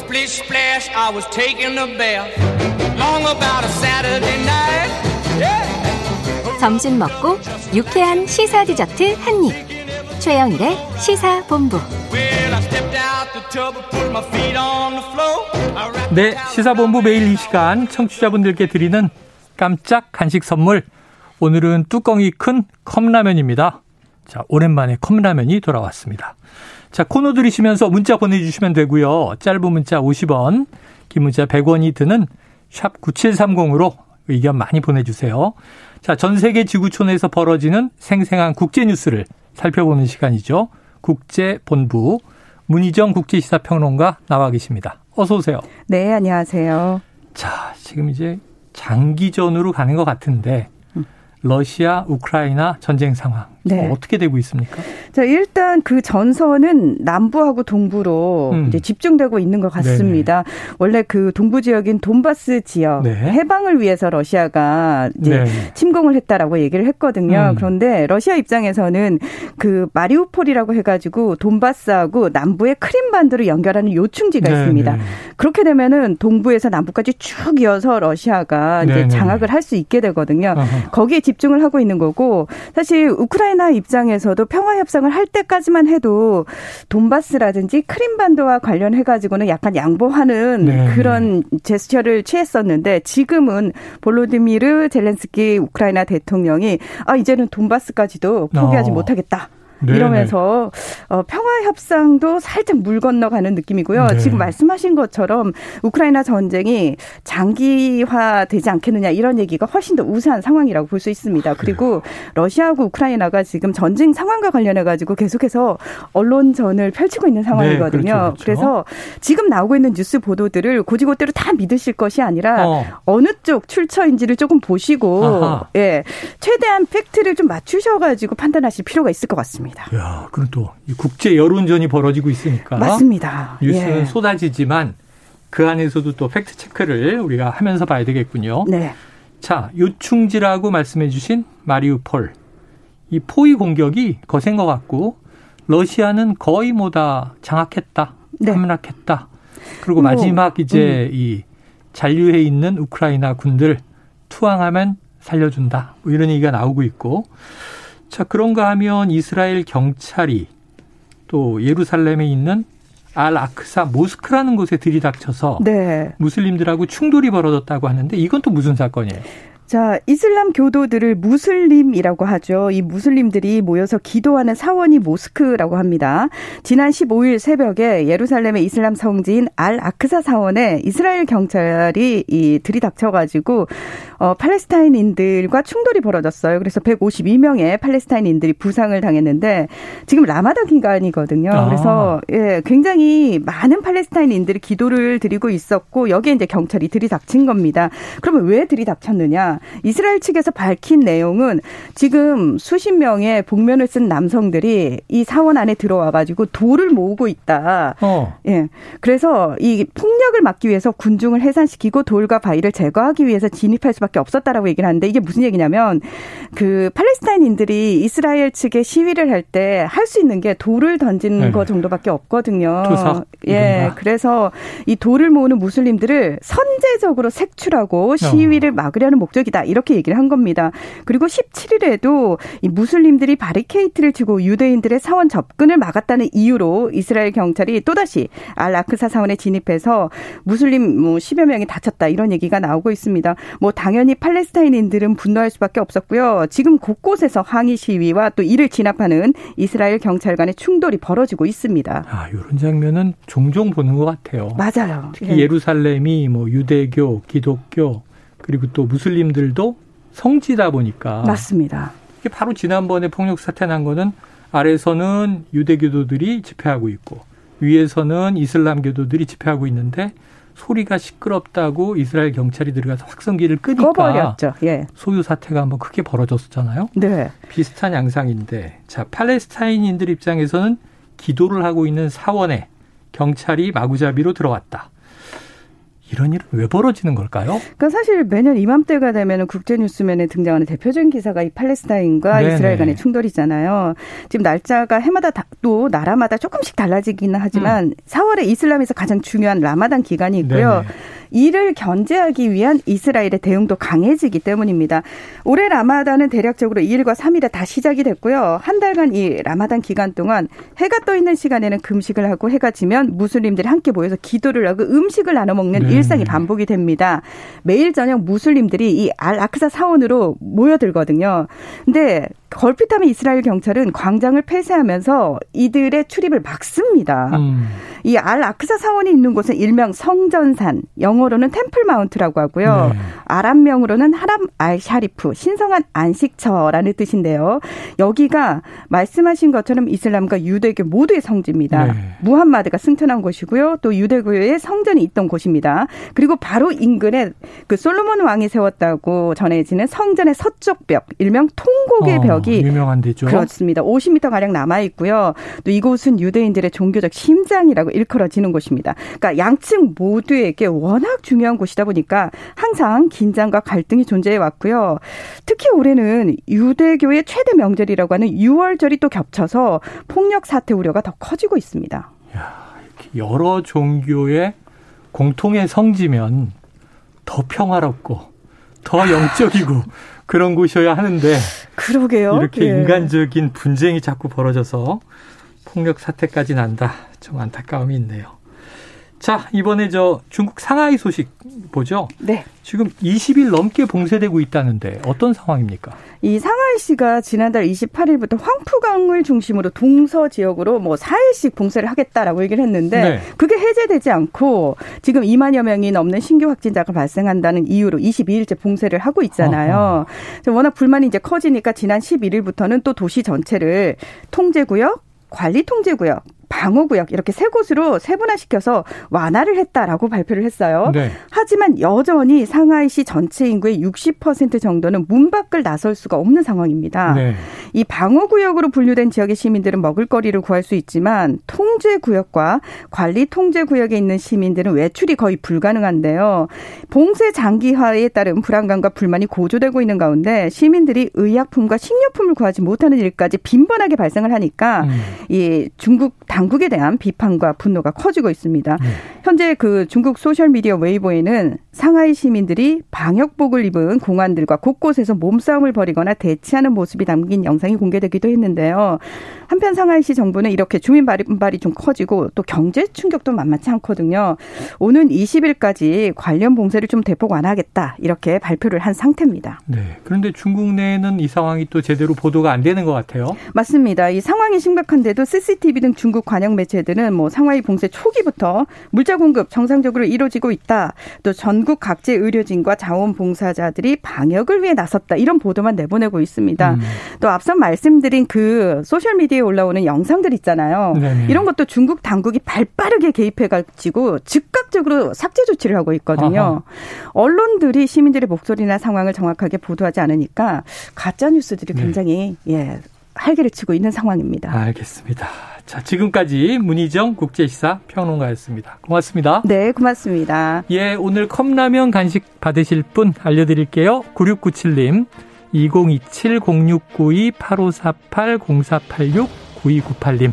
splish splash, I was taking a bath. Long about a Saturday night. Yeah. 점심 먹고 유쾌한 시사 디저트 한 입. 최영일의 시사 본부. Well, I stepped out the tub and put my feet on the floor. I wrapped 네, 시사본부 매일 이 시간 청취자분들께 드리는 깜짝 간식 선물. 오늘은 뚜껑이 큰 컵라면입니다. 자, 오랜만에 컵라면이 돌아왔습니다. 자, 코너 들이시면서 문자 보내주시면 되고요. 짧은 문자 50원, 긴 문자 100원이 드는 샵 9730으로 의견 많이 보내주세요. 자, 전 세계 지구촌에서 벌어지는 생생한 국제 뉴스를 살펴보는 시간이죠. 국제본부 문희정 국제시사평론가 나와 계십니다. 어서 오세요. 네, 안녕하세요. 자, 지금 이제 장기전으로 가는 것 같은데 러시아 우크라이나 전쟁 상황 네. 어떻게 되고 있습니까? 자, 일단 그 전선은 남부하고 동부로 음. 이제 집중되고 있는 것 같습니다. 원래 그 동부 지역인 돈바스 지역 네. 해방을 위해서 러시아가 이제 네. 침공을 했다라고 얘기를 했거든요. 음. 그런데 러시아 입장에서는 그 마리우폴이라고 해가지고 돈바스하고 남부의 크림반도를 연결하는 요충지가 네, 있습니다. 네. 그렇게 되면은 동부에서 남부까지 쭉 이어서 러시아가 이제 네, 네. 장악을 할 수 있게 되거든요. 어허. 거기에 집중을 하고 있는 거고 사실 우크라이나 입장에서도 평화 협상을 할 때까지만 해도 돈바스라든지 크림반도와 관련해 가지고는 약간 양보하는 네, 그런 제스처를 취했었는데 지금은 볼로디미르 젤렌스키 우크라이나 대통령이 아 이제는 돈바스까지도 포기하지 어. 못하겠다. 네, 이러면서 어, 평화 협상도 살짝 물 건너가는 느낌이고요. 네. 지금 말씀하신 것처럼 우크라이나 전쟁이 장기화 되지 않겠느냐 이런 얘기가 훨씬 더 우세한 상황이라고 볼 수 있습니다. 그리고 러시아하고 우크라이나가 지금 전쟁 상황과 관련해 가지고 계속해서 언론전을 펼치고 있는 상황이거든요. 그렇죠, 그렇죠. 그래서 지금 나오고 있는 뉴스 보도들을 곧이곧대로 다 믿으실 것이 아니라 어. 어느 쪽 출처인지를 조금 보시고 아하. 예 최대한 팩트를 좀 맞추셔가지고 판단하실 필요가 있을 것 같습니다. 야, 그럼 또이 국제 여론전이 벌어지고 있으니까 맞습니다. 뉴스는 예. 쏟아지지만 그 안에서도 또 팩트 체크를 우리가 하면서 봐야 되겠군요. 네. 자, 요충지라고 말씀해 주신 마리우폴. 이 포위 공격이 거센 것 같고 러시아는 거의 뭐다 장악했다. 네. 함락했다. 그리고 뭐, 마지막 이제 이 잔류해 있는 우크라이나 군들 투항하면 살려준다. 뭐 이런 얘기가 나오고 있고. 자, 그런가 하면 이스라엘 경찰이 또 예루살렘에 있는 알 아크사 모스크라는 곳에 들이닥쳐서 네. 무슬림들하고 충돌이 벌어졌다고 하는데 이건 또 무슨 사건이에요? 자, 이슬람 교도들을 무슬림이라고 하죠. 이 무슬림들이 모여서 기도하는 사원이 모스크라고 합니다. 지난 15일 새벽에 예루살렘의 이슬람 성지인 알 아크사 사원에 이스라엘 경찰이 이 들이닥쳐가지고 어, 팔레스타인인들과 충돌이 벌어졌어요. 그래서 152명의 팔레스타인인들이 부상을 당했는데 지금 라마다 기간이거든요. 아. 그래서 예, 굉장히 많은 팔레스타인인들이 기도를 드리고 있었고 여기에 이제 경찰이 들이닥친 겁니다. 그러면 왜 들이닥쳤느냐? 이스라엘 측에서 밝힌 내용은 지금 수십 명의 복면을 쓴 남성들이 이 사원 안에 들어와 가지고 돌을 모으고 있다. 어. 예. 그래서 이 폭력을 막기 위해서 군중을 해산시키고 돌과 바위를 제거하기 위해서 진입할 수밖에 없었다라고 얘기를 하는데 이게 무슨 얘기냐면 그 팔레스타인인들이 이스라엘 측에 시위를 할 때 할 수 있는 게 돌을 던지는 네. 거 정도밖에 없거든요. 투석, 예. 그래서 이 돌을 모으는 무슬림들을 선제적으로 색출하고 시위를 막으려는 목적이 다. 이렇게 얘기를 한 겁니다. 그리고 17일에도 이 무슬림들이 바리케이트를 치고 유대인들의 사원 접근을 막았다는 이유로 이스라엘 경찰이 또다시 알 아크사 사원에 진입해서 무슬림 뭐 10여 명이 다쳤다. 이런 얘기가 나오고 있습니다. 뭐 당연히 팔레스타인인들은 분노할 수밖에 없었고요. 지금 곳곳에서 항의 시위와 또 이를 진압하는 이스라엘 경찰 간의 충돌이 벌어지고 있습니다. 아, 이런 장면은 종종 보는 것 같아요. 맞아요. 특히 예루살렘이 뭐 유대교, 기독교 그리고 또 무슬림들도 성지다 보니까 맞습니다. 이게 바로 지난번에 폭력 사태 난 거는 아래서는 유대교도들이 집회하고 있고 위에서는 이슬람교도들이 집회하고 있는데 소리가 시끄럽다고 이스라엘 경찰이 들어가서 확성기를 끄니까 꺼버렸죠. 예. 소유 사태가 한번 크게 벌어졌었잖아요. 네. 비슷한 양상인데 자 팔레스타인인들 입장에서는 기도를 하고 있는 사원에 경찰이 마구잡이로 들어왔다. 이런 일은 왜 벌어지는 걸까요? 그러니까 사실 매년 이맘때가 되면 국제뉴스면에 등장하는 대표적인 기사가 이 팔레스타인과 네네. 이스라엘 간의 충돌이잖아요. 지금 날짜가 해마다 또 나라마다 조금씩 달라지기는 하지만 음. 4월에 이슬람에서 가장 중요한 라마단 기간이 있고요. 네네. 이를 견제하기 위한 이스라엘의 대응도 강해지기 때문입니다. 올해 라마단은 대략적으로 2일과 3일에 다 시작이 됐고요. 한 달간 이 라마단 기간 동안 해가 떠 있는 시간에는 금식을 하고 해가 지면 무슬림들이 함께 모여서 기도를 하고 음식을 나눠 먹는 네. 일상이 반복이 됩니다. 매일 저녁 무슬림들이 이 알 아크사 사원으로 모여들거든요. 근데 걸핏하면 이스라엘 경찰은 광장을 폐쇄하면서 이들의 출입을 막습니다. 음. 이알 아크사 사원이 있는 곳은 일명 성전산, 영어로는 템플 마운트라고 하고요. 네. 아랍명으로는 하람 알 샤리프, 신성한 안식처라는 뜻인데요. 여기가 말씀하신 것처럼 이슬람과 유대교 모두의 성지입니다. 네. 무함마드가 승천한 곳이고요. 또 유대교의 성전이 있던 곳입니다. 그리고 바로 인근에 그 솔로몬 왕이 세웠다고 전해지는 성전의 서쪽 벽, 일명 통곡의 어. 벽 지역이 유명한 데죠. 그렇습니다. 50m 가량 남아 있고요. 또 이곳은 유대인들의 종교적 심장이라고 일컬어지는 곳입니다. 그러니까 양측 모두에게 워낙 중요한 곳이다 보니까 항상 긴장과 갈등이 존재해 왔고요. 특히 올해는 유대교의 최대 명절이라고 하는 6월절이 또 겹쳐서 폭력 사태 우려가 더 커지고 있습니다. 야, 여러 종교의 공통의 성지면 더 평화롭고 더 영적이고 그런 곳이어야 하는데 그러게요. 이렇게 예. 인간적인 분쟁이 자꾸 벌어져서 폭력 사태까지 난다. 좀 안타까움이 있네요. 자, 이번에 저 중국 상하이 소식 보죠? 네. 지금 20일 넘게 봉쇄되고 있다는데 어떤 상황입니까? 이 상하이시가 지난달 28일부터 황푸강을 중심으로 동서 지역으로 뭐 4일씩 봉쇄를 하겠다라고 얘기를 했는데 네. 그게 해제되지 않고 지금 2만여 명이 넘는 신규 확진자가 발생한다는 이유로 22일째 봉쇄를 하고 있잖아요. 어허. 워낙 불만이 이제 커지니까 지난 11일부터는 또 도시 전체를 통제구역 관리 통제구역, 방어구역 이렇게 세 곳으로 세분화시켜서 완화를 했다라고 발표를 했어요. 네. 하지만 여전히 상하이시 전체 인구의 60% 정도는 문 밖을 나설 수가 없는 상황입니다. 네. 이 방어구역으로 분류된 지역의 시민들은 먹을거리를 구할 수 있지만 통제구역과 관리 통제구역에 있는 시민들은 외출이 거의 불가능한데요. 봉쇄 장기화에 따른 불안감과 불만이 고조되고 있는 가운데 시민들이 의약품과 식료품을 구하지 못하는 일까지 빈번하게 발생을 하니까 음. 이 중국 당 당국에 대한 비판과 분노가 커지고 있습니다. 네. 현재 그 중국 소셜미디어 웨이보에는 상하이 시민들이 방역복을 입은 공안들과 곳곳에서 몸싸움을 벌이거나 대치하는 모습이 담긴 영상이 공개되기도 했는데요. 한편 상하이시 정부는 이렇게 주민 반발이 좀 커지고 또 경제 충격도 만만치 않거든요. 오는 20일까지 관련 봉쇄를 좀 대폭 완화하겠다 이렇게 발표를 한 상태입니다. 네. 그런데 중국 내에는 이 상황이 또 제대로 보도가 안 되는 것 같아요. 맞습니다. 이 상황이 심각한데도 CCTV 등 중국 관영 매체들은 뭐 상하이 봉쇄 초기부터 물자 공급 정상적으로 이루어지고 있다. 또 전국 각지 의료진과 자원봉사자들이 방역을 위해 나섰다. 이런 보도만 내보내고 있습니다. 음. 또 앞서 말씀드린 그 소셜 미디어에 올라오는 영상들 있잖아요. 네네. 이런 것도 중국 당국이 발빠르게 개입해 가지고 즉각적으로 삭제 조치를 하고 있거든요. 아하. 언론들이 시민들의 목소리나 상황을 정확하게 보도하지 않으니까 가짜 뉴스들이 네. 굉장히 네. 예 활개를 치고 있는 상황입니다. 알겠습니다. 자, 지금까지 문희정 국제시사 평론가였습니다. 고맙습니다. 네, 고맙습니다. 예, 오늘 컵라면 간식 받으실 분 알려드릴게요. 9697님, 2027-0692-8548-0486-9298님.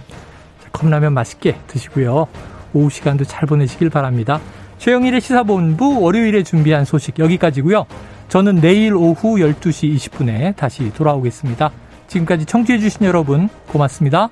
컵라면 맛있게 드시고요. 오후 시간도 잘 보내시길 바랍니다. 최영일의 시사본부 월요일에 준비한 소식 여기까지고요. 저는 내일 오후 12시 20분에 다시 돌아오겠습니다. 지금까지 청취해주신 여러분 고맙습니다.